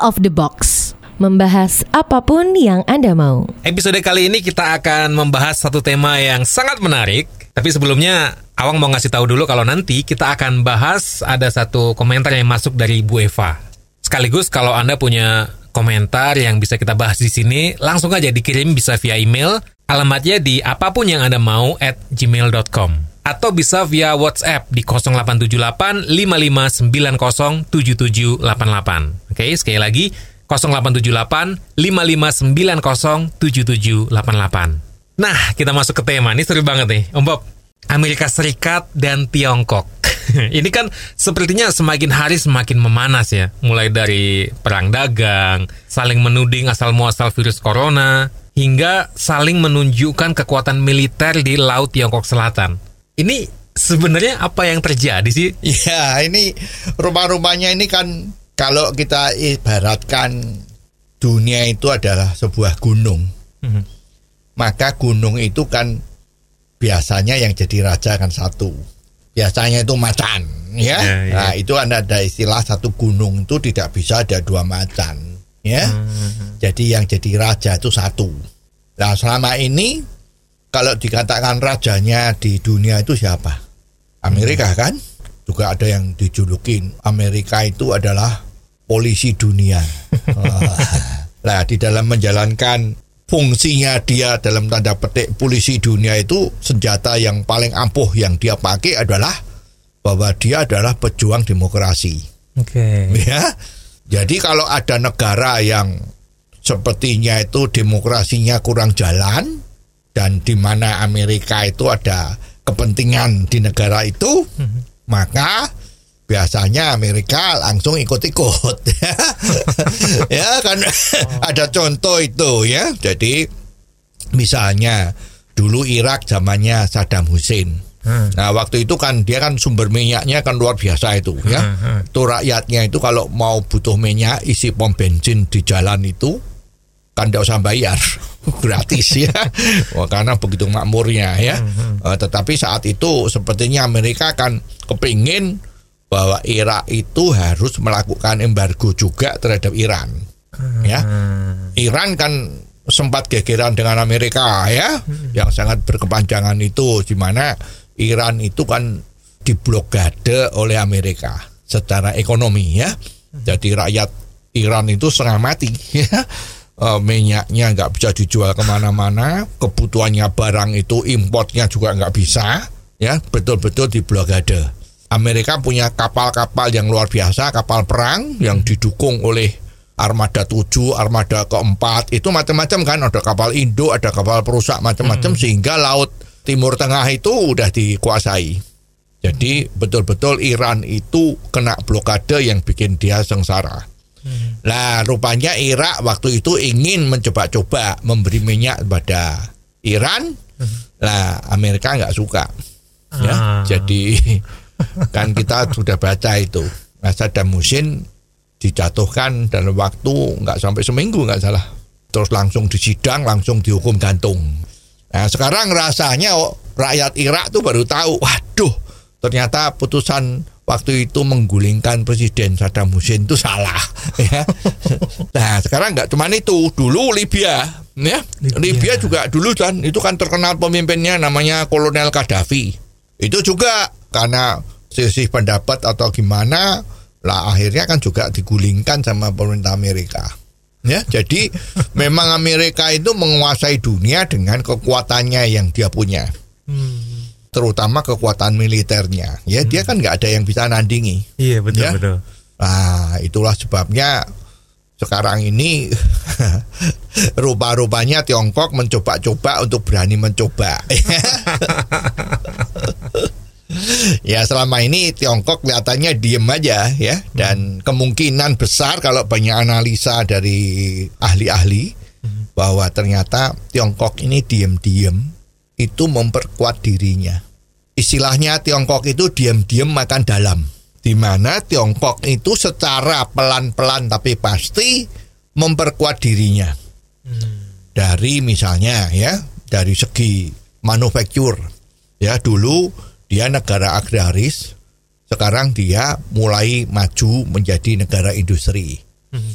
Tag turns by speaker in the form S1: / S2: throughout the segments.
S1: of the box. Membahas apa pun yang Anda mau.
S2: Episode kali ini kita akan membahas satu tema yang sangat menarik. Tapi sebelumnya, Awang mau ngasih tahu dulu kalau nanti kita akan bahas ada satu komentar yang masuk dari Bu Eva. Sekaligus kalau Anda punya komentar yang bisa kita bahas di sini, langsung aja dikirim bisa via email. Alamatnya di apa pun yang Anda mau at gmail.com atau bisa via WhatsApp di 0878 5590 7788. Oke, sekali lagi 0878 5590 7788. Nah, kita masuk ke tema. Ini seru banget nih, Om Bob. Amerika Serikat dan Tiongkok. Ini kan sepertinya semakin hari semakin memanas ya. Mulai dari perang dagang, saling menuding asal muasal virus corona, hingga saling menunjukkan kekuatan militer di Laut Tiongkok Selatan. Ini sebenarnya apa yang terjadi sih?
S3: Ya, ini rumah-rumahnya ini kan kalau kita ibaratkan dunia itu adalah sebuah gunung.
S2: Mhm.
S3: Maka gunung itu kan biasanya yang jadi raja kan satu. Biasanya itu macan, ya.
S2: Ya, ya.
S3: Nah, itu kan ada istilah satu gunung itu tidak bisa ada dua macan, ya.
S2: Hmm.
S3: Jadi yang jadi raja itu satu. Nah, selama ini kalau dikatakan rajanya di dunia itu siapa? Amerika kan? Juga ada yang dijulukin Amerika itu adalah polisi dunia. Nah, di dalam menjalankan fungsinya dia dalam tanda petik polisi dunia itu senjata yang paling ampuh yang dia pakai adalah bahwa dia adalah pejuang demokrasi.
S2: Oke.
S3: Ya. Jadi kalau ada negara yang sepertinya itu demokrasinya kurang jalan dan di mana Amerika itu ada kepentingan di negara itu, maka biasanya Amerika langsung ikut-ikut. ya kan ada contoh itu ya. Jadi misalnya dulu Irak zamannya Saddam Hussein.
S2: Hmm.
S3: Nah waktu itu kan dia kan sumber minyaknya kan luar biasa itu ya.
S2: Hmm, hmm.
S3: Itu rakyatnya itu kalau mau butuh minyak isi pom bensin di jalan itu tidak usah bayar gratis ya. Karena begitu makmurnya ya. Eh, tetapi saat itu sepertinya Amerika kan kepingin bahwa Irak itu harus melakukan embargo juga terhadap Iran. Ya. Iran kan sempat gegeran dengan Amerika ya, yang sangat berkepanjangan itu di mana Iran itu kan diblokade oleh Amerika secara ekonomi ya. Jadi rakyat Iran itu setengah mati ya. Eh, minyaknya nggak bisa dijual ke mana-mana, kebutuhannya barang itu importnya juga nggak bisa, ya betul-betul diblokade. Amerika punya kapal-kapal yang luar biasa, kapal perang yang didukung oleh armada 7, armada keempat, itu macam-macam kan, ada kapal Indo, ada kapal perusak macam-macam sehingga laut Timur Tengah itu udah dikuasai. Jadi betul-betul Iran itu kena blokade yang bikin dia sengsara. Nah, rupanya Irak waktu itu ingin mencoba-coba memberi minyak kepada Iran. Nah, Amerika nggak suka. Ya,
S2: Ah.
S3: jadi kan kita sudah baca itu. Nah, Saddam Hussein dijatuhkan dalam waktu nggak sampai seminggu nggak salah. Terus langsung disidang, langsung dihukum gantung. Nah, sekarang rasanya oh, rakyat Irak tuh baru tahu, waduh, ternyata putusan waktu itu menggulingkan Presiden Saddam Hussein itu salah. Ya. Nah, sekarang nggak cuma itu, dulu Libya, ya,
S2: Libya.
S3: Libya juga dulu kan itu kan terkenal pemimpinnya namanya Kolonel Gaddafi. Itu juga karena selisih pendapat atau gimana, lah akhirnya kan juga digulingkan sama pemerintah Amerika. Ya, jadi memang Amerika itu menguasai dunia dengan kekuatannya yang dia punya,
S2: Hmm.
S3: Terutama kekuatan militernya. Ya, dia kan nggak ada yang bisa nandingi.
S2: Iya betul
S3: Ya.
S2: betul.
S3: Nah, itulah sebabnya sekarang ini rupa-rupanya Tiongkok mencoba-coba untuk berani mencoba. ya selama ini Tiongkok kelihatannya diem aja ya dan kemungkinan besar kalau banyak analisa dari ahli-ahli bahwa ternyata Tiongkok ini diem-diem itu memperkuat dirinya. Istilahnya Tiongkok itu diem-diem makan dalam. Di mana Tiongkok itu secara pelan-pelan tapi pasti memperkuat dirinya. Dari misalnya ya, dari segi manufaktur. Ya, dulu dia negara agraris, sekarang dia mulai maju menjadi negara industri.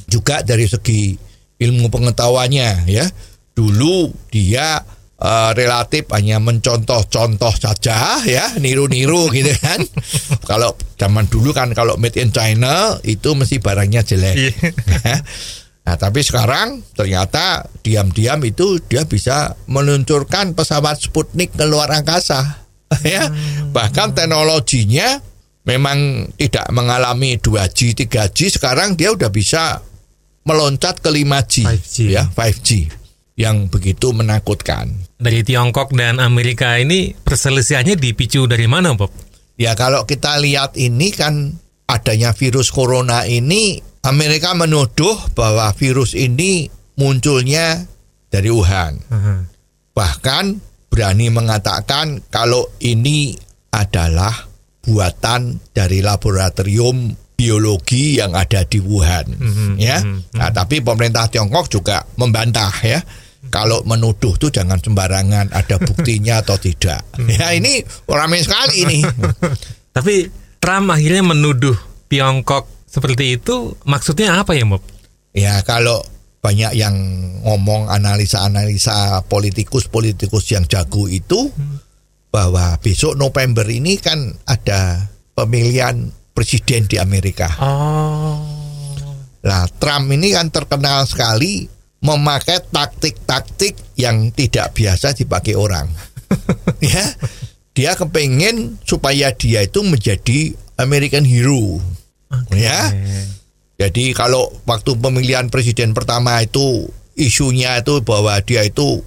S3: Juga dari segi ilmu pengetahuannya ya. Dulu dia eh, relatif hanya mencontoh-contoh saja ya, niru-niru gitu kan. kalau zaman dulu kan kalau made in China itu mesti barangnya jelek.
S2: Iya.
S3: Nah, tapi sekarang ternyata diam-diam itu dia bisa meluncurkan pesawat Sputnik ke luar angkasa. ya. Bahkan teknologinya memang tidak mengalami 2G, 3G, sekarang dia udah bisa meloncat ke 5G,
S2: 5G.
S3: ya, 5G yang begitu menakutkan.
S2: Dari Tiongkok dan Amerika ini perselisihannya dipicu dari mana, Bob?
S3: Ya kalau kita lihat ini kan adanya virus corona ini Amerika menuduh bahwa virus ini munculnya dari Wuhan. Bahkan berani mengatakan kalau ini adalah buatan dari laboratorium biologi yang ada di Wuhan ya. Nah, tapi pemerintah Tiongkok juga membantah ya. Kalau menuduh tuh jangan sembarangan ada buktinya atau tidak. Ya ini ramai sekali ini.
S2: Tapi Trump akhirnya menuduh Tiongkok seperti itu, maksudnya apa ya, Bob?
S3: Ya kalau banyak yang ngomong analisa-analisa politikus-politikus yang jago itu bahwa besok November ini kan ada pemilihan presiden di Amerika.
S2: Oh.
S3: Nah, Trump ini kan terkenal sekali memakai taktik-taktik yang tidak biasa dipakai orang. ya, dia kepengen supaya dia itu menjadi American hero. Ya. Jadi kalau waktu pemilihan presiden pertama itu isunya itu bahwa dia itu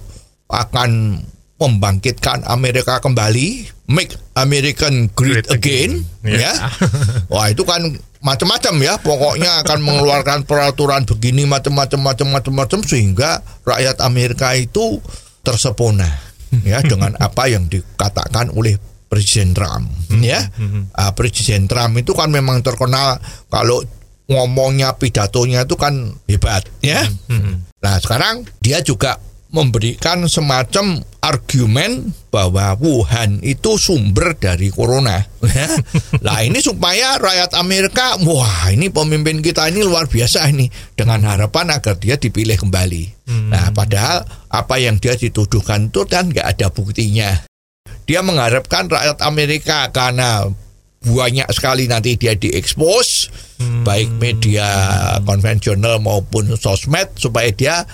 S3: akan membangkitkan Amerika kembali, make American great,
S2: Great
S3: again,
S2: again.
S3: ya.
S2: Ya.
S3: Wah itu kan macam-macam ya, pokoknya akan mengeluarkan peraturan begini macam-macam macam-macam macam sehingga rakyat Amerika itu tersepona ya dengan apa yang dikatakan oleh Presiden Trump ya. Ah, Presiden Trump itu kan memang terkenal kalau ngomongnya pidatonya itu kan hebat ya. Nah sekarang dia juga memberikan semacam argumen bahwa Wuhan itu sumber dari corona. ya. Nah ini supaya rakyat Amerika, wah ini pemimpin kita ini luar biasa ini dengan harapan agar dia dipilih kembali. Nah padahal apa yang dia dituduhkan itu kan nggak ada buktinya. Dia mengharapkan rakyat Amerika karena banyak sekali nanti dia diekspos baik media konvensional maupun sosmed supaya dia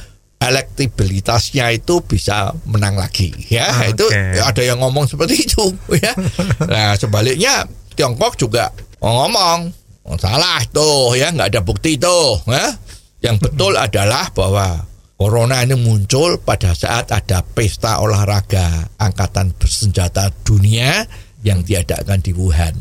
S3: elektibilitasnya itu bisa menang lagi ya.
S2: Ah,
S3: itu ada yang ngomong seperti itu ya. Nah sebaliknya Tiongkok juga ngomong "Oh, salah tuh ya nggak ada bukti tuh ya. Yang betul adalah bahwa corona ini muncul pada saat ada pesta olahraga angkatan bersenjata dunia yang diadakan di Wuhan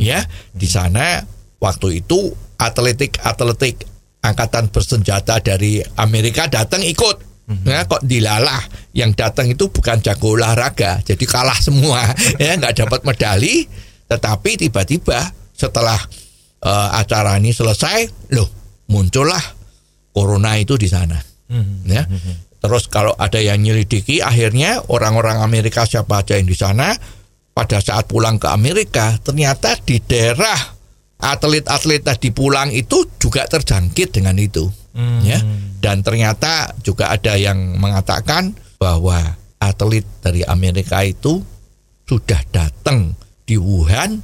S3: ya. Di sana waktu itu atletik atletik angkatan bersenjata dari Amerika datang ikut. Ya kok dilalah? Yang datang itu bukan jago olahraga jadi kalah semua. Ya nggak dapat medali tetapi tiba-tiba setelah eh, acara ini selesai loh muncullah corona itu di sana. Ya. Terus kalau ada yang nyelidiki akhirnya orang-orang Amerika siapa aja yang di sana pada saat pulang ke Amerika ternyata di daerah atlet-atlet tadi pulang itu juga terjangkit dengan itu ya dan ternyata juga ada yang mengatakan bahwa atlet dari Amerika itu sudah datang di Wuhan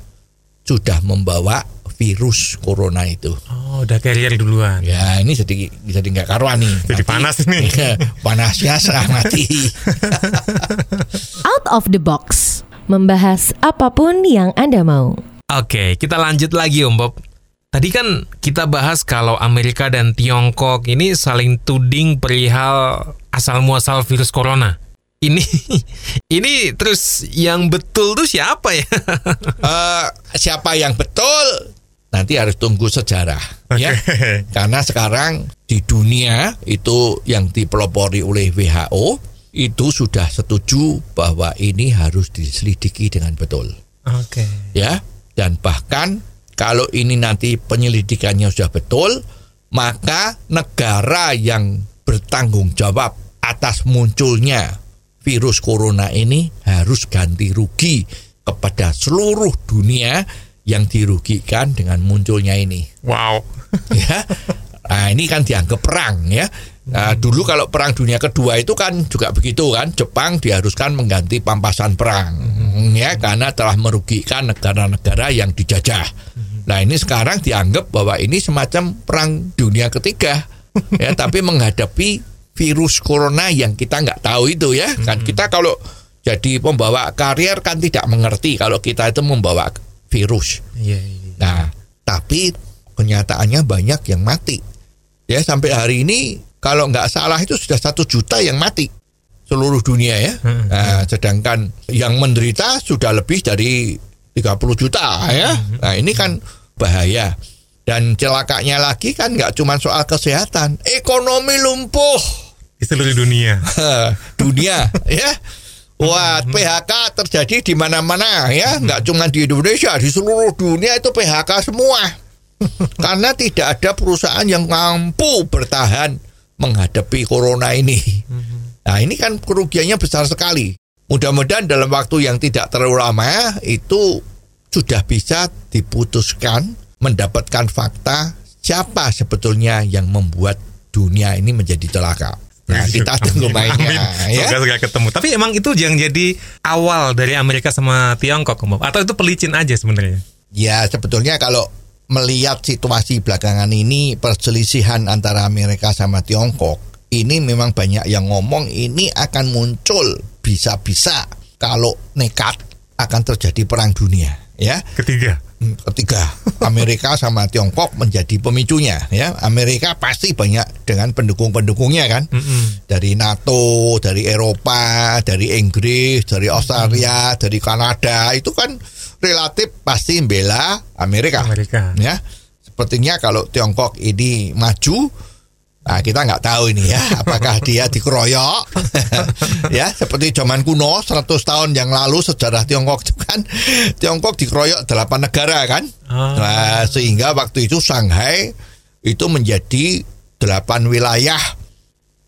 S3: sudah membawa virus corona itu
S2: Oh, udah carrier duluan.
S3: ya ini jadi jadi nggak karuan nih
S2: Jadi
S3: Nanti-
S2: panas ini.
S3: panasnya setengah mati
S1: Out of the box. Membahas apa pun yang Anda mau.
S2: Oke, kita lanjut lagi Om Bob. Tadi kan kita bahas kalau Amerika dan Tiongkok ini saling tuding perihal asal muasal virus corona. Ini ini terus yang betul tuh siapa ya?
S3: Eh, siapa yang betul nanti harus tunggu sejarah ya karena sekarang di dunia itu yang dipelopori oleh WHO itu sudah setuju bahwa ini harus diselidiki dengan betul
S2: Oke.
S3: ya dan bahkan kalau ini nanti penyelidikannya sudah betul maka negara yang bertanggung jawab atas munculnya virus corona ini harus ganti rugi kepada seluruh dunia yang dirugikan dengan munculnya ini
S2: Wow.
S3: ya Nah, ini kan dianggap perang ya. Nah, dulu kalau perang dunia kedua itu kan juga begitu kan, Jepang diharuskan mengganti pampasan perang ya karena telah merugikan negara-negara yang dijajah. Nah, ini sekarang dianggap bahwa ini semacam perang dunia ketiga ya, tapi menghadapi virus corona yang kita nggak tahu itu ya. Kan kita kalau jadi pembawa karier kan tidak mengerti kalau kita itu membawa virus.
S2: Iya, iya.
S3: Nah, tapi kenyataannya banyak yang mati. Ya sampai hari ini kalau nggak salah itu sudah satu juta yang mati seluruh dunia ya. Nah, sedangkan yang menderita sudah lebih dari 30 juta ya. Nah ini kan bahaya. Dan celakanya lagi kan nggak cuma soal kesehatan, ekonomi lumpuh
S2: Di seluruh dunia.
S3: dunia ya. Wah, PHK terjadi di mana-mana ya, nggak cuma di Indonesia, di seluruh dunia itu PHK semua. Karena tidak ada perusahaan yang mampu bertahan menghadapi corona ini. Nah, ini kan kerugiannya besar sekali. Mudah-mudahan dalam waktu yang tidak terlalu lama itu sudah bisa diputuskan mendapatkan fakta siapa sebetulnya yang membuat dunia ini menjadi celaka. Nah, kita tunggu mainnya
S2: Amin.
S3: ya.
S2: Semoga segera ketemu. Tapi emang itu yang jadi awal dari Amerika sama Tiongkok? Atau itu pelicin aja sebenarnya?
S3: Ya sebetulnya kalau melihat situasi belakangan ini perselisihan antara Amerika sama Tiongkok ini memang banyak yang ngomong ini akan muncul bisa-bisa kalau nekat akan terjadi perang dunia ya.
S2: Ketiga.
S3: Hmm, ketiga. Amerika sama Tiongkok menjadi pemicunya ya. Amerika pasti banyak dengan pendukung-pendukungnya kan.
S2: Mm-mm.
S3: dari NATO, dari Eropa, dari Inggris, dari Australia, dari Kanada itu kan relatif pasti membela Amerika.
S2: Amerika.
S3: Ya, sepertinya kalau Tiongkok ini maju, nah kita nggak tahu ini ya, apakah dia dikeroyok, ya seperti zaman kuno 100 tahun yang lalu sejarah Tiongkok itu kan Tiongkok dikeroyok delapan negara kan,
S2: Ah.
S3: nah, sehingga waktu itu Shanghai itu menjadi delapan wilayah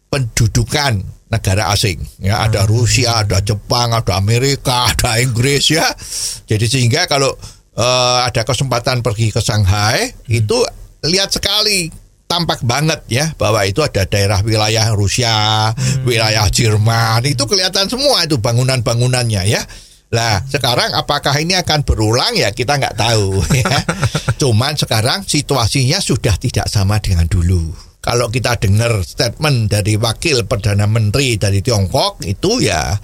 S3: pendudukan negara asing ya. Ada Rusia ada Jepang ada Amerika ada Inggris ya. Jadi sehingga kalau eh, ada kesempatan pergi ke Shanghai itu lihat sekali tampak banget ya bahwa itu ada daerah wilayah Rusia wilayah Jerman itu kelihatan semua itu bangunan-bangunannya ya. Nah, sekarang apakah ini akan berulang? Ya kita nggak tahu ya. Cuman sekarang situasinya sudah tidak sama dengan dulu. Kalau kita dengar statement dari wakil perdana menteri dari Tiongkok itu ya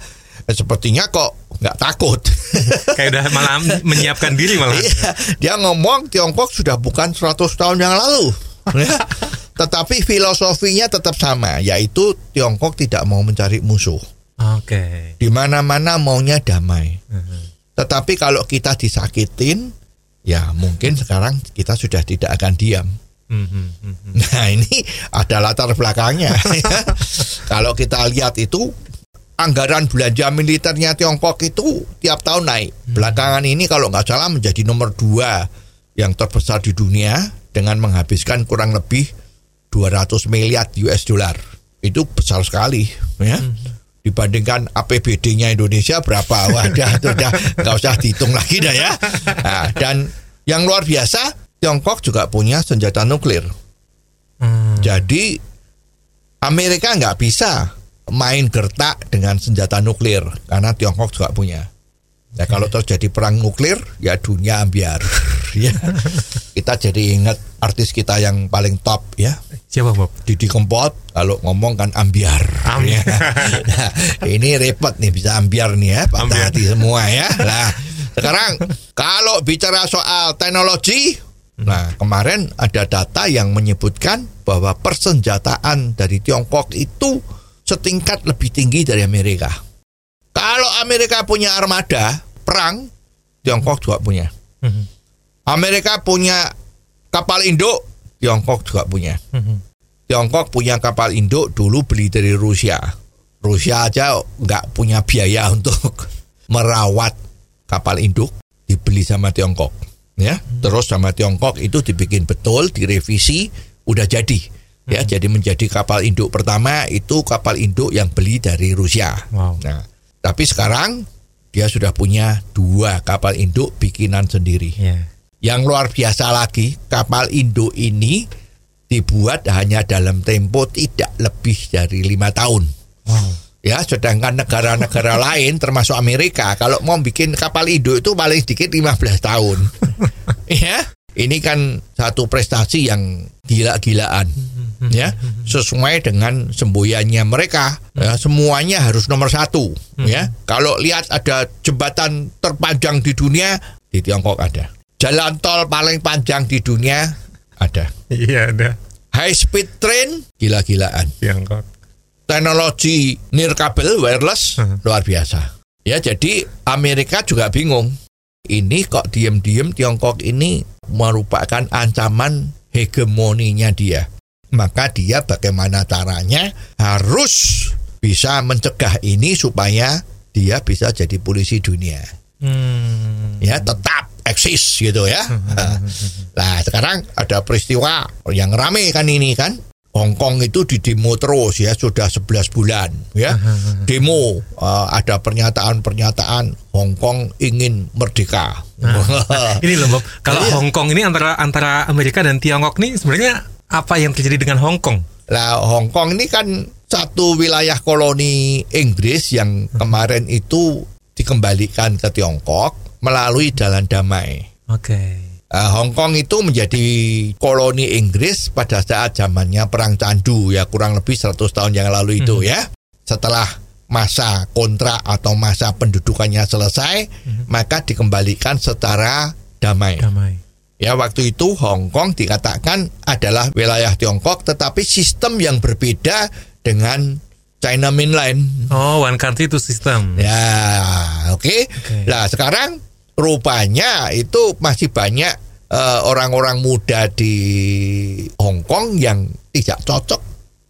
S3: sepertinya kok nggak takut.
S2: Kayak udah malah menyiapkan diri malah.
S3: Iya, dia ngomong Tiongkok sudah bukan 100 tahun yang lalu. Ya. Tetapi filosofinya tetap sama, yaitu Tiongkok tidak mau mencari musuh.
S2: Oke.
S3: Di mana-mana maunya damai. Tetapi kalau kita disakitin, ya mungkin sekarang kita sudah tidak akan diam.
S2: Mhm, mhm.
S3: Nah ini ada latar belakangnya. ya. Kalau kita lihat itu anggaran belanja militernya Tiongkok itu tiap tahun naik. Belakangan ini kalau nggak salah menjadi nomor dua yang terbesar di dunia dengan menghabiskan kurang lebih 200 miliar US dollar. Itu besar sekali, ya. Dibandingkan APBD-nya Indonesia berapa? Wadah, itu udah nggak usah dihitung lagi dah ya. Nah, dan yang luar biasa, Tiongkok juga punya senjata nuklir.
S2: Hmm.
S3: Jadi Amerika nggak bisa main gertak dengan senjata nuklir karena Tiongkok juga punya. Ya kalau terjadi perang nuklir ya dunia ambiar. ya. Kita jadi ingat artis kita yang paling top ya.
S2: Siapa Bob?
S3: Didi Kempot kalau ngomong kan ambiar.
S2: Ambiar.
S3: Ya. Nah, ini repot nih bisa ambiar nih ya, patah
S2: Ambiar.
S3: hati semua ya. Nah, sekarang kalau bicara soal teknologi, nah kemarin ada data yang menyebutkan bahwa persenjataan dari Tiongkok itu setingkat lebih tinggi dari Amerika. Kalau Amerika punya armada perang, Tiongkok juga punya.
S2: Mhm,
S3: Amerika punya kapal induk, Tiongkok juga punya.
S2: mhm.
S3: Tiongkok punya kapal induk dulu beli dari Rusia. Rusia aja nggak punya biaya untuk merawat kapal induk dibeli sama Tiongkok. Ya, terus sama Tiongkok itu dibikin betul, direvisi, udah jadi. Ya, jadi menjadi kapal induk pertama itu kapal induk yang beli dari Rusia.
S2: Wow.
S3: Nah, tapi sekarang dia sudah punya dua kapal induk bikinan sendiri.
S2: Ya.
S3: Yang luar biasa lagi, kapal induk ini dibuat hanya dalam tempo tidak lebih dari lima tahun. Ya, sedangkan negara-negara lain termasuk Amerika kalau mau bikin kapal induk itu paling sedikit 15 tahun. ya, ini kan satu prestasi yang gila-gilaan. Ya, sesuai dengan semboyannya mereka. Ya, semuanya harus nomor satu. Ya, kalau lihat ada jembatan terpanjang di dunia di Tiongkok ada. Jalan tol paling panjang di dunia ada.
S2: Iya ada.
S3: High speed train gila-gilaan
S2: Tiongkok.
S3: teknologi nirkabel wireless
S2: Hmm.
S3: luar biasa. Ya jadi Amerika juga bingung. Ini kok diem-diem Tiongkok ini merupakan ancaman hegemoninya dia. Maka dia bagaimana caranya harus bisa mencegah ini supaya dia bisa jadi polisi dunia.
S2: Hmm.
S3: Ya tetap eksis gitu ya. Nah sekarang ada peristiwa yang rame kan ini kan. Hong Kong itu di demo terus ya sudah 11 bulan ya demo uh, ada pernyataan-pernyataan Hong Kong ingin merdeka
S2: Ini loh Bob, kalau
S3: Iya.
S2: Hong Kong ini antara antara Amerika dan Tiongkok nih sebenarnya apa yang terjadi dengan Hong Kong?
S3: Lah Hong Kong ini kan satu wilayah koloni Inggris yang kemarin itu dikembalikan ke Tiongkok melalui jalan damai.
S2: Oke.
S3: Uh, Hong Kong itu menjadi koloni Inggris pada saat zamannya perang candu ya kurang lebih 100 tahun yang lalu itu ya. Setelah masa kontrak atau masa pendudukannya selesai, maka dikembalikan secara damai.
S2: Damai.
S3: Ya waktu itu Hong Kong dikatakan adalah wilayah Tiongkok tetapi sistem yang berbeda dengan China Mainland.
S2: Oh, one country two system.
S3: Ya, oke.
S2: Oke.
S3: Nah, sekarang rupanya itu masih banyak eh, orang-orang muda di Hong Kong yang tidak cocok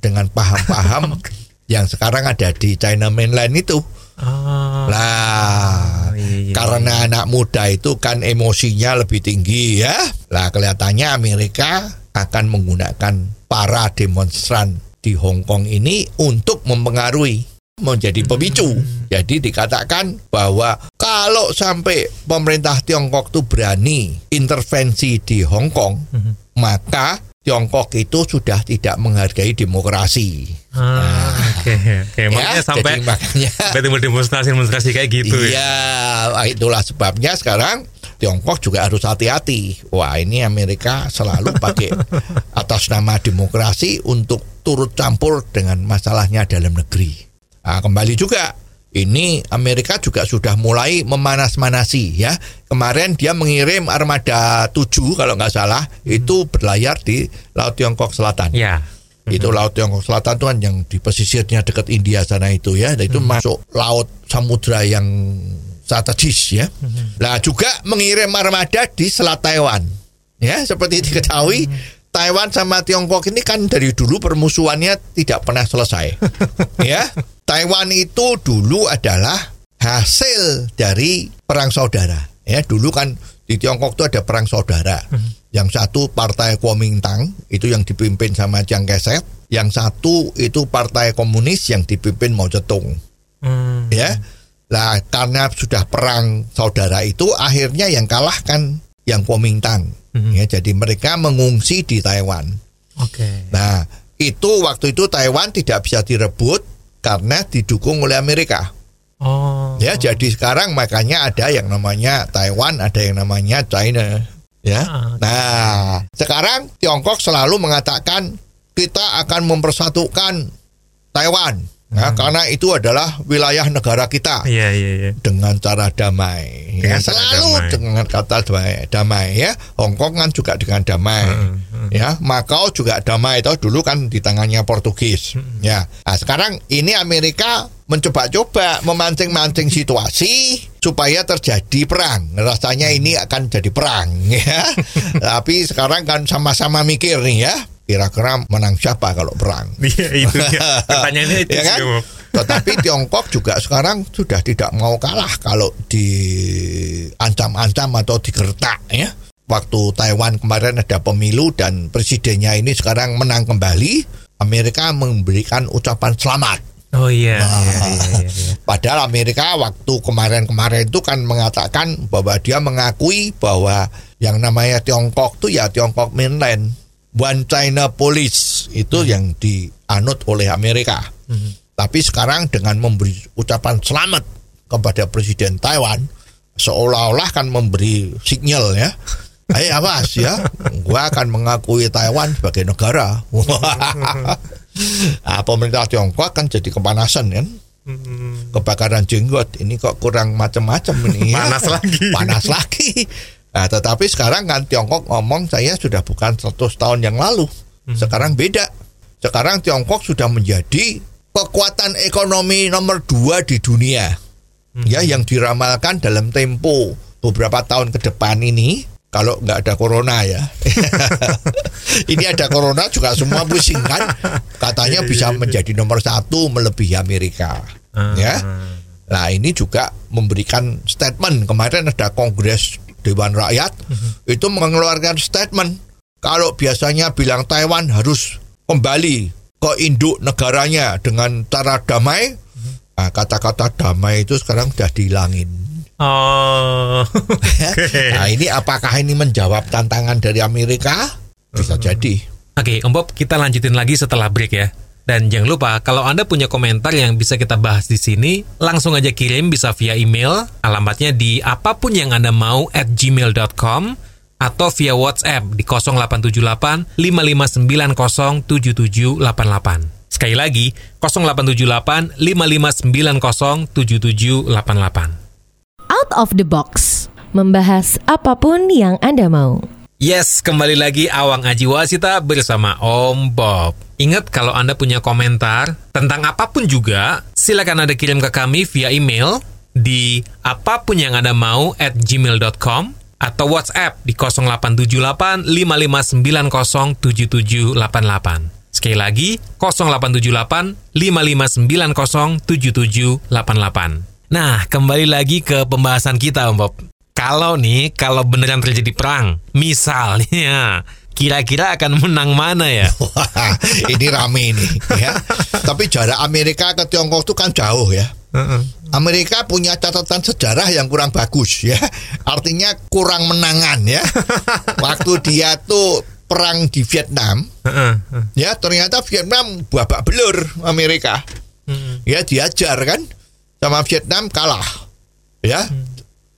S3: dengan paham-paham yang sekarang ada di China Mainland itu.
S2: Oh.
S3: Lah,
S2: iya, iya.
S3: karena anak muda itu kan emosinya lebih tinggi ya. Lah, kelihatannya Amerika akan menggunakan para demonstran di Hong Kong ini untuk mempengaruhi menjadi pemicu. Jadi dikatakan bahwa kalau sampai pemerintah Tiongkok itu berani intervensi di Hong Kong, maka Tiongkok itu sudah tidak menghargai demokrasi.
S2: Ah, Oke, oke. Makanya
S3: Ya,
S2: sampai
S3: jadi makanya
S2: timbul demonstrasi-demonstrasi kayak gitu ya.
S3: Iya, itulah sebabnya sekarang Tiongkok juga harus hati-hati. Wah, ini Amerika selalu pakai atas nama demokrasi untuk turut campur dengan masalahnya dalam negeri. Nah, kembali juga ini Amerika juga sudah mulai memanas-manasi ya. Kemarin dia mengirim armada 7 kalau nggak salah itu berlayar di Laut Tiongkok Selatan.
S2: Ya.
S3: Itu Laut Tiongkok Selatan tuh kan yang di pesisirnya dekat India sana itu ya. Dan itu masuk laut samudra yang strategis ya. Nah juga mengirim armada di Selat Taiwan. Ya seperti diketahui Taiwan sama Tiongkok ini kan dari dulu permusuhannya tidak pernah selesai. ya. Taiwan itu dulu adalah hasil dari perang saudara. Ya, dulu kan di Tiongkok itu ada perang saudara. Yang satu partai Kuomintang itu yang dipimpin sama Chiang Kai-shek, yang satu itu partai komunis yang dipimpin Mao Zedong.
S2: Hmm.
S3: Ya. Lah karena sudah perang saudara itu akhirnya yang kalah kan yang Kuomintang. Ya, jadi mereka mengungsi di Taiwan.
S2: Oke.
S3: Nah, itu waktu itu Taiwan tidak bisa direbut karena didukung oleh Amerika.
S2: Oh.
S3: Ya, jadi sekarang makanya ada yang namanya Taiwan, ada yang namanya China. Ya.
S2: Ah.
S3: Nah, sekarang Tiongkok selalu mengatakan kita akan mempersatukan Taiwan. Nah, karena itu adalah wilayah negara kita
S2: Iya, iya, iya.
S3: dengan cara damai.
S2: Dengan
S3: ya,
S2: cara
S3: selalu
S2: damai.
S3: dengan kata damai, damai ya. Hong Kong kan juga dengan damai. Ya, Makau juga damai itu dulu kan di tangannya Portugis. Ya. Nah, sekarang ini Amerika mencoba-coba memancing-mancing situasi supaya terjadi perang. Rasanya ini akan jadi perang ya. Tapi sekarang kan sama-sama mikir nih ya. Kira-kira menang siapa kalau perang?
S2: Iya, itu dia. Pertanyaannya itu
S3: ya kan? Tetapi Tiongkok juga sekarang sudah tidak mau kalah kalau diancam-ancam atau digertak ya. Waktu Taiwan kemarin ada pemilu dan presidennya ini sekarang menang kembali, Amerika memberikan ucapan selamat.
S2: Oh iya,
S3: Nah.
S2: iya, iya, iya, iya.
S3: Padahal Amerika waktu kemarin-kemarin itu kan mengatakan bahwa dia mengakui bahwa yang namanya Tiongkok tuh ya Tiongkok mainland. One China Police itu yang dianut oleh Amerika. Tapi sekarang dengan memberi ucapan selamat kepada Presiden Taiwan, seolah-olah kan memberi sinyal ya. Ayo awas ya, gua akan mengakui Taiwan sebagai negara. nah, pemerintah Tiongkok kan jadi kepanasan kan. Kebakaran jenggot ini kok kurang macam-macam ini ya.
S2: Panas lagi.
S3: Panas lagi. Nah, tetapi sekarang kan Tiongkok ngomong saya sudah bukan 100 tahun yang lalu. Sekarang beda. Sekarang Tiongkok sudah menjadi kekuatan ekonomi nomor dua di dunia. Ya, yang diramalkan dalam tempo beberapa tahun ke depan ini kalau nggak ada corona ya. ini ada corona juga semua pusing kan. Katanya bisa menjadi nomor satu melebihi Amerika. Ya. Nah ini juga memberikan statement kemarin ada kongres Dewan Rakyat itu mengeluarkan statement kalau biasanya bilang Taiwan harus kembali ke induk negaranya dengan cara damai. Nah, kata-kata damai itu sekarang sudah dihilangin.
S2: Oh.
S3: Nah ini apakah ini menjawab tantangan dari Amerika? Bisa jadi.
S2: Oke, Om Bob, kita lanjutin lagi setelah break ya. Dan jangan lupa, kalau Anda punya komentar yang bisa kita bahas di sini, langsung aja kirim bisa via email, alamatnya di apa pun yang Anda mau at gmail.com, atau via WhatsApp di 0878 5590 7788. Sekali lagi, 0878 5590 7788.
S1: Out of the box. Membahas apa pun yang Anda mau.
S2: Yes, kembali lagi Awang Aji Wasita bersama Om Bob. Ingat kalau Anda punya komentar tentang apa pun juga, silakan Anda kirim ke kami via email di apa pun yang Anda mau at gmail.com atau WhatsApp di 0878 5590 7788. Sekali lagi, 0878 5590 7788. Nah, kembali lagi ke pembahasan kita, Om Bob. Kalau nih, kalau beneran terjadi perang, misalnya, kira-kira akan menang mana ya?
S3: Wah, ini rame ini ya. Tapi jarak Amerika ke Tiongkok itu kan jauh ya. Amerika punya catatan sejarah yang kurang bagus ya. Artinya kurang menangan ya. Waktu dia tuh perang di Vietnam, ya ternyata Vietnam babak belur Amerika. Ya diajar kan sama Vietnam kalah. Ya.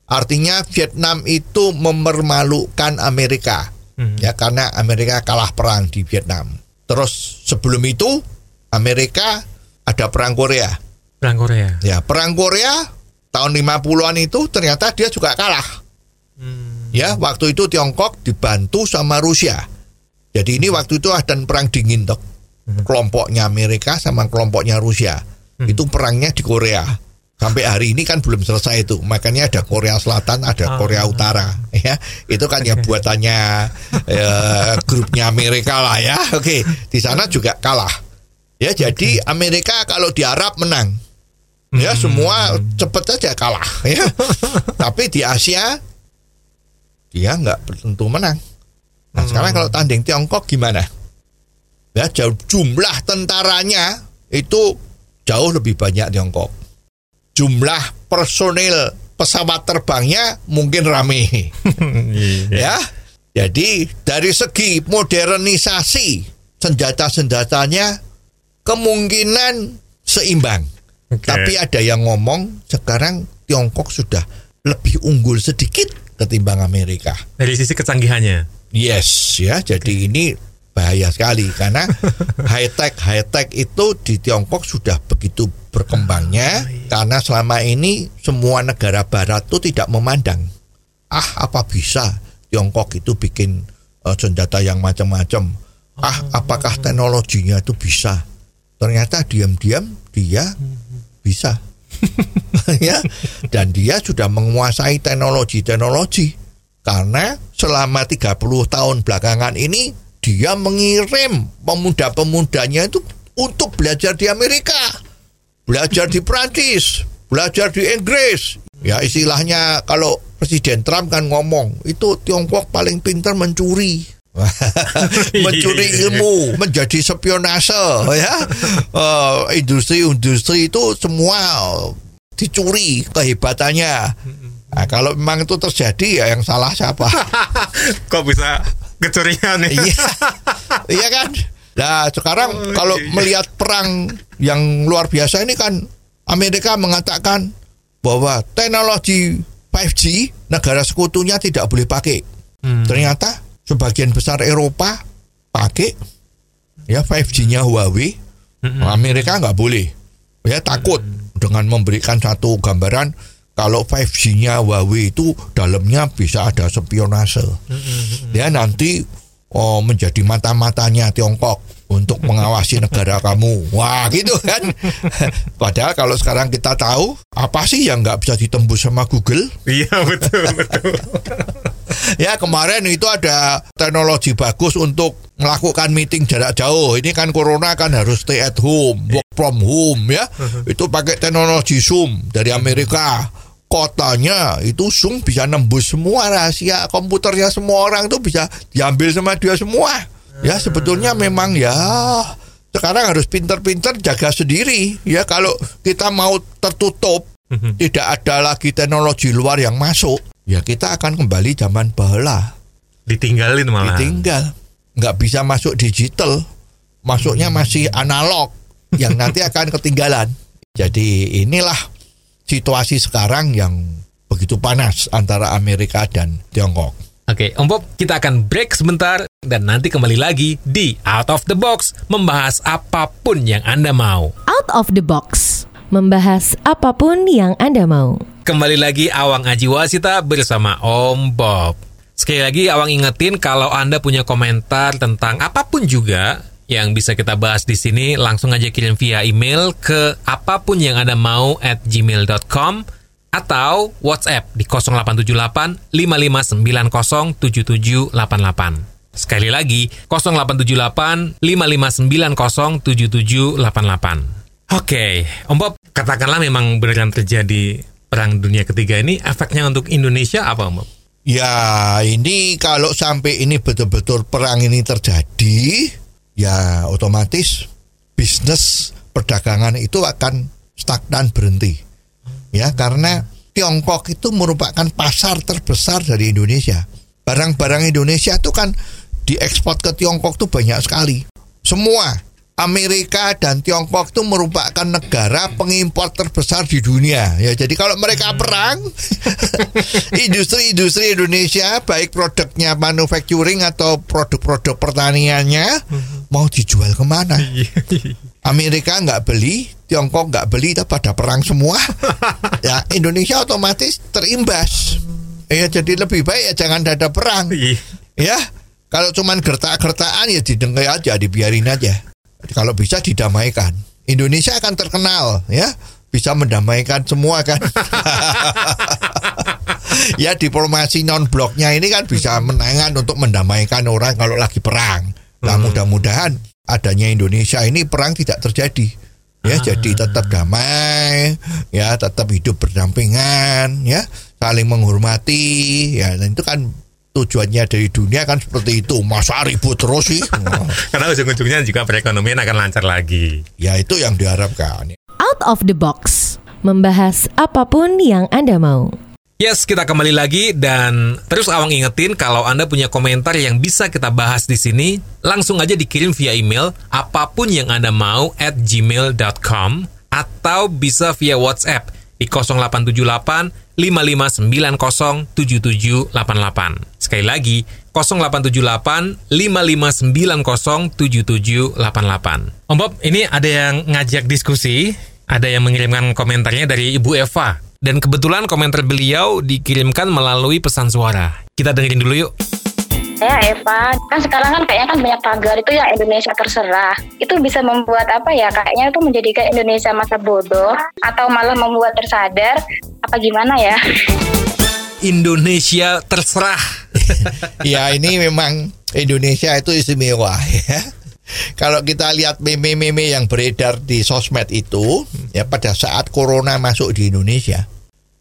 S3: Artinya Vietnam itu memermalukan Amerika. Ya karena Amerika kalah perang di Vietnam. Terus sebelum itu Amerika ada perang Korea.
S2: Perang Korea.
S3: Ya, perang Korea tahun 50-an itu ternyata dia juga kalah. Ya, waktu itu Tiongkok dibantu sama Rusia. Jadi ini waktu itu ada perang dingin tuh. Kelompoknya Amerika sama kelompoknya Rusia. Itu perangnya di Korea. Sampai hari ini kan belum selesai itu. Makanya ada Korea Selatan, ada Korea Utara, ya. Itu kan ya buatannya eh, grupnya Amerika lah ya. Oke, di sana juga kalah. Ya, jadi Amerika kalau di Arab menang. Ya, semua cepet aja kalah ya. Tapi di Asia dia nggak tentu menang. Nah, sekarang kalau tanding Tiongkok gimana? Ya, jauh jumlah tentaranya itu jauh lebih banyak Tiongkok. Jumlah personil pesawat terbangnya mungkin rame. ya. Jadi dari segi modernisasi senjata-senjatanya kemungkinan seimbang.
S2: Oke.
S3: Tapi ada yang ngomong sekarang Tiongkok sudah lebih unggul sedikit ketimbang Amerika.
S2: Dari sisi kecanggihannya.
S3: Yes, ya. Jadi ini bahaya sekali karena high tech high tech itu di Tiongkok sudah begitu berkembangnya karena selama ini semua negara barat itu tidak memandang ah apa bisa Tiongkok itu bikin eh, senjata yang macam-macam? Ah apakah teknologinya itu bisa? Ternyata diam-diam dia bisa. Ya dan dia sudah menguasai teknologi-teknologi karena selama 30 tahun belakangan ini dia mengirim pemuda-pemudanya itu untuk belajar di Amerika, belajar di Prancis, belajar di Inggris. Ya istilahnya kalau Presiden Trump kan ngomong itu Tiongkok paling pintar mencuri. mencuri ilmu, menjadi spionase ya. Eh, Industri-industri itu semua dicuri kehebatannya. Nah, kalau memang itu terjadi ya yang salah siapa?
S2: Kok bisa kecurian ya.
S3: Iya. iya kan? Nah, sekarang
S2: Oh,
S3: kalau
S2: iya, iya.
S3: melihat perang yang luar biasa ini kan Amerika mengatakan bahwa teknologi 5G negara sekutunya tidak boleh pakai.
S2: Hmm.
S3: Ternyata sebagian besar Eropa pakai ya 5G-nya Huawei. Amerika nggak boleh. Ya takut dengan memberikan satu gambaran kalau 5G-nya Huawei itu dalamnya bisa ada spionase. Ya nanti oh, menjadi mata-matanya Tiongkok untuk mengawasi negara kamu. Wah gitu kan. Padahal kalau sekarang kita tahu apa sih yang nggak bisa ditembus sama Google?
S2: Iya betul betul.
S3: Ya kemarin itu ada teknologi bagus untuk melakukan meeting jarak jauh. Ini kan corona kan harus stay at home, work from home ya. Itu pakai teknologi Zoom dari Amerika. Kotanya itu Zoom bisa nembus semua rahasia komputernya semua orang tuh bisa diambil sama dia semua. Ya sebetulnya memang ya sekarang harus pinter-pinter jaga sendiri. Ya kalau kita mau tertutup tidak ada lagi teknologi luar yang masuk ya kita akan kembali zaman bahula
S2: Ditinggalin malah.
S3: ditinggal. Nggak bisa masuk digital. Masuknya masih analog. Yang nanti akan ketinggalan. Jadi inilah situasi sekarang yang begitu panas antara Amerika dan Tiongkok
S2: Oke, Om Bob, kita akan break sebentar dan nanti kembali lagi di Out of the Box membahas apa pun yang Anda mau.
S1: Out of the box. Membahas apa pun yang Anda mau.
S2: Kembali lagi Awang Aji Wasita bersama Om Bob. Sekali lagi Awang ingetin kalau Anda punya komentar tentang apa pun juga yang bisa kita bahas di sini langsung aja kirim via email ke apa pun yang Anda mau at gmail.com atau WhatsApp di 0878 5590 7788. Sekali lagi 0878 5590 7788. Oke, Om Bob, katakanlah memang beneran terjadi perang dunia ketiga ini, efeknya untuk Indonesia apa, Om Bob?
S3: Ya ini kalau sampai ini betul-betul perang ini terjadi ya otomatis bisnis perdagangan itu akan stagnan berhenti. Ya karena Tiongkok itu merupakan pasar terbesar dari Indonesia. Barang-barang Indonesia itu kan diekspor ke Tiongkok tuh banyak sekali. Semua Amerika dan Tiongkok itu merupakan negara pengimpor terbesar di dunia. Ya, jadi kalau mereka perang, industri-industri Indonesia baik produknya manufacturing atau produk-produk pertaniannya mau dijual ke mana? Amerika nggak beli, Tiongkok nggak beli, pada perang semua. ya Indonesia otomatis terimbas. Ya jadi lebih baik ya jangan ada perang. Ya kalau cuman gertak-gertaan ya didengar aja, dibiarin aja. Kalau bisa didamaikan. Indonesia akan terkenal ya bisa mendamaikan semua kan. ya diplomasi non bloknya ini kan bisa menangan untuk mendamaikan orang kalau lagi perang. Nah mudah-mudahan adanya Indonesia ini perang tidak terjadi. Ya jadi tetap damai, ya tetap hidup berdampingan, ya saling menghormati, ya dan itu kan tujuannya dari dunia kan seperti itu. Masa ribut terus sih?
S2: Karena ujung-ujungnya juga perekonomian akan lancar lagi.
S3: ya itu yang diharapkan.
S1: Out of the box. Membahas apa pun yang Anda mau.
S2: Yes, kita kembali lagi dan terus Awang ingetin kalau Anda punya komentar yang bisa kita bahas di sini, langsung aja dikirim via email apa pun yang Anda mau at gmail.com atau bisa via WhatsApp di 0878 5590 7788. Sekali lagi, 0878 5590 7788. Om Bob, ini ada yang ngajak diskusi, ada yang mengirimkan komentarnya dari Ibu Eva. Dan kebetulan komentar beliau dikirimkan melalui pesan suara. Kita dengerin dulu yuk.
S4: Ya Eva, kan sekarang kan kayaknya kan banyak tagar itu ya Indonesia terserah. Itu bisa membuat apa ya? Kayaknya itu menjadikan Indonesia masa bodoh atau malah membuat tersadar apa gimana ya?
S2: Indonesia terserah.
S3: ya ini memang Indonesia itu istimewa ya. Kalau kita lihat meme-meme yang beredar di sosmed itu, ya pada saat corona masuk di Indonesia,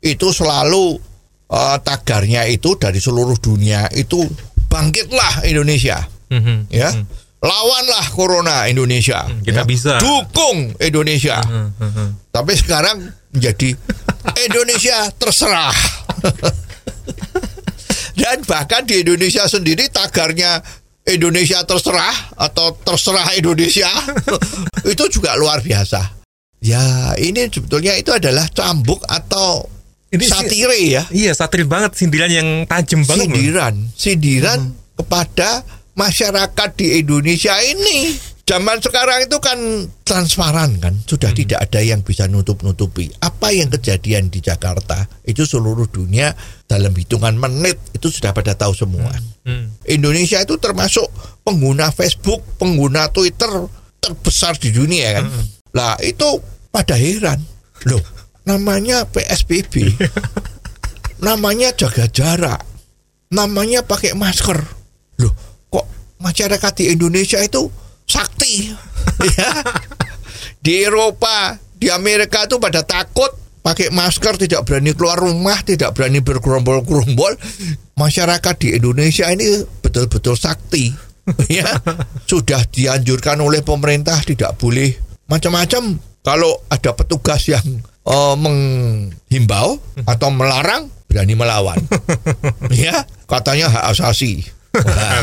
S3: itu selalu eh, tagarnya itu dari seluruh dunia itu bangkitlah Indonesia,
S2: Mhm.
S3: ya. Lawanlah corona Indonesia.
S2: kita
S3: ya.
S2: bisa.
S3: Dukung Indonesia. Tapi sekarang menjadi Indonesia terserah. Dan bahkan di Indonesia sendiri tagarnya Indonesia terserah atau terserah Indonesia itu juga luar biasa. Ya, ini sebetulnya itu adalah cambuk atau
S2: Ini
S3: satire ya.
S2: Iya, satir banget, sindiran yang tajam banget. loh.
S3: Sindiran, sindiran kepada masyarakat di Indonesia ini. Zaman sekarang itu kan transparan kan, sudah tidak ada yang bisa nutup-nutupi. Apa yang kejadian di Jakarta itu seluruh dunia dalam hitungan menit itu sudah pada tahu semua.
S2: Hmm.
S3: Indonesia itu termasuk pengguna Facebook, pengguna Twitter terbesar di dunia kan. Lah itu pada heran. Loh, namanya PSBB. namanya jaga jarak. Namanya pakai masker. Loh, kok masyarakat di Indonesia itu sakti? ya. Di Eropa, di Amerika itu pada takut pakai masker, tidak berani keluar rumah, tidak berani bergerombol-gerombol. Masyarakat di Indonesia ini betul-betul sakti. ya, sudah dianjurkan oleh pemerintah tidak boleh macam-macam. Kalau ada petugas yang eh, menghimbau atau melarang, berani melawan. ya, katanya hak asasi. Wah,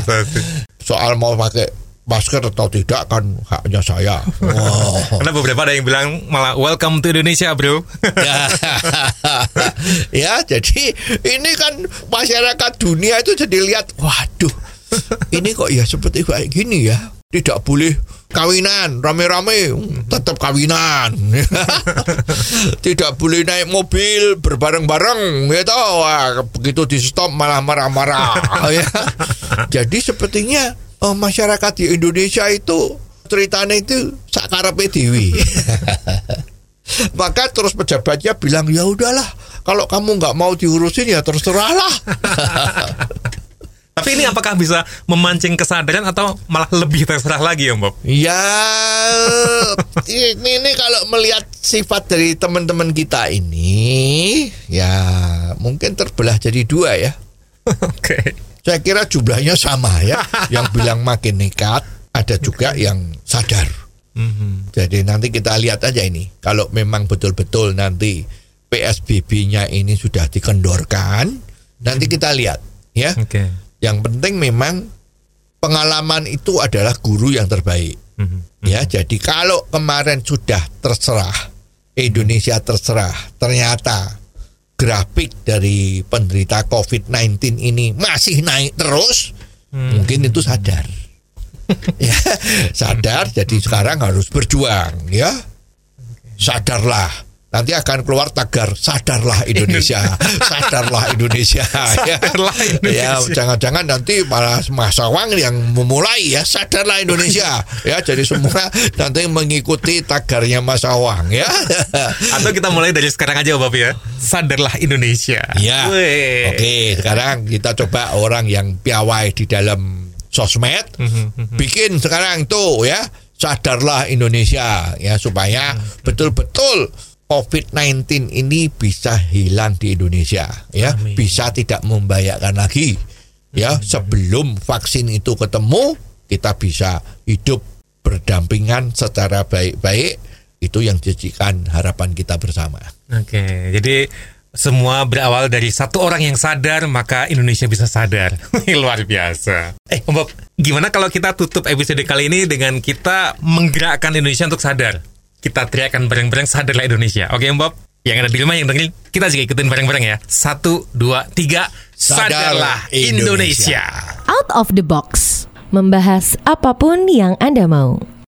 S3: soal mau pakai masker atau tidak kan haknya saya. Wow.
S2: Karena beberapa ada yang bilang malah welcome to Indonesia, bro.
S3: ya, ya jadi ini kan masyarakat dunia itu jadi lihat waduh ini kok ya seperti kayak gini ya? Tidak boleh kawinan rame-rame. Tetap kawinan. Tidak boleh naik mobil berbareng-bareng gitu Wah, begitu di stop malah marah-marah ya. Jadi sepertinya eh, masyarakat di Indonesia itu ceritanya itu sakarepe dewi. Maka terus pejabatnya bilang ya udahlah kalau kamu nggak mau diurusin ya terserahlah
S2: Tapi ini apakah bisa memancing kesadaran atau malah lebih terserah lagi ya, Bob?
S3: ya ini, ini kalau melihat sifat dari teman-teman kita ini ya mungkin terbelah jadi dua ya
S2: Oke.
S3: saya kira jumlahnya sama ya yang bilang makin nekat ada juga yang sadar
S2: Mhm.
S3: Jadi nanti kita lihat aja ini. Kalau memang betul-betul nanti PSBB-nya ini sudah dikendorkan, nanti kita lihat ya.
S2: Oke.
S3: Yang penting memang pengalaman itu adalah guru yang terbaik.
S2: Mhm.
S3: Ya, jadi kalau kemarin sudah terserah Indonesia terserah, ternyata grafik dari penderita COVID-19 ini masih naik terus, mungkin itu sadar. ya, sadar jadi sekarang harus berjuang ya. Sadarlah. Nanti akan keluar tagar sadarlah Indonesia, sadarlah Indonesia. ya.
S2: Sadarlah Indonesia.
S3: Ya, jangan-jangan nanti malah Mas Sawang yang memulai ya sadarlah Indonesia. ya, jadi semua nanti mengikuti tagarnya Mas Sawang ya.
S2: Atau kita mulai dari sekarang aja, Bob ya. Sadarlah Indonesia.
S3: Ya. Oke, sekarang kita coba orang yang piawai di dalam sosmed bikin sekarang tuh ya sadarlah Indonesia ya supaya betul-betul COVID-19 ini bisa hilang di Indonesia ya
S2: Amin.
S3: bisa tidak membahayakan lagi ya sebelum vaksin itu ketemu kita bisa hidup berdampingan secara baik-baik itu yang jadikan harapan kita bersama.
S2: Oke, jadi semua berawal dari satu orang yang sadar, maka Indonesia bisa sadar. Luar biasa. Eh, Om Bob, gimana kalau kita tutup episode kali ini dengan kita menggerakkan Indonesia untuk sadar? Kita teriakkan bareng-bareng sadarlah Indonesia. Oke, Om Bob? Yang ada di rumah yang dengerin, kita juga ikutin bareng-bareng ya. Satu, dua, tiga. Sadarlah
S3: Sadarlah
S2: Indonesia.
S3: Indonesia.
S1: Out of the box. Membahas apa pun yang Anda mau.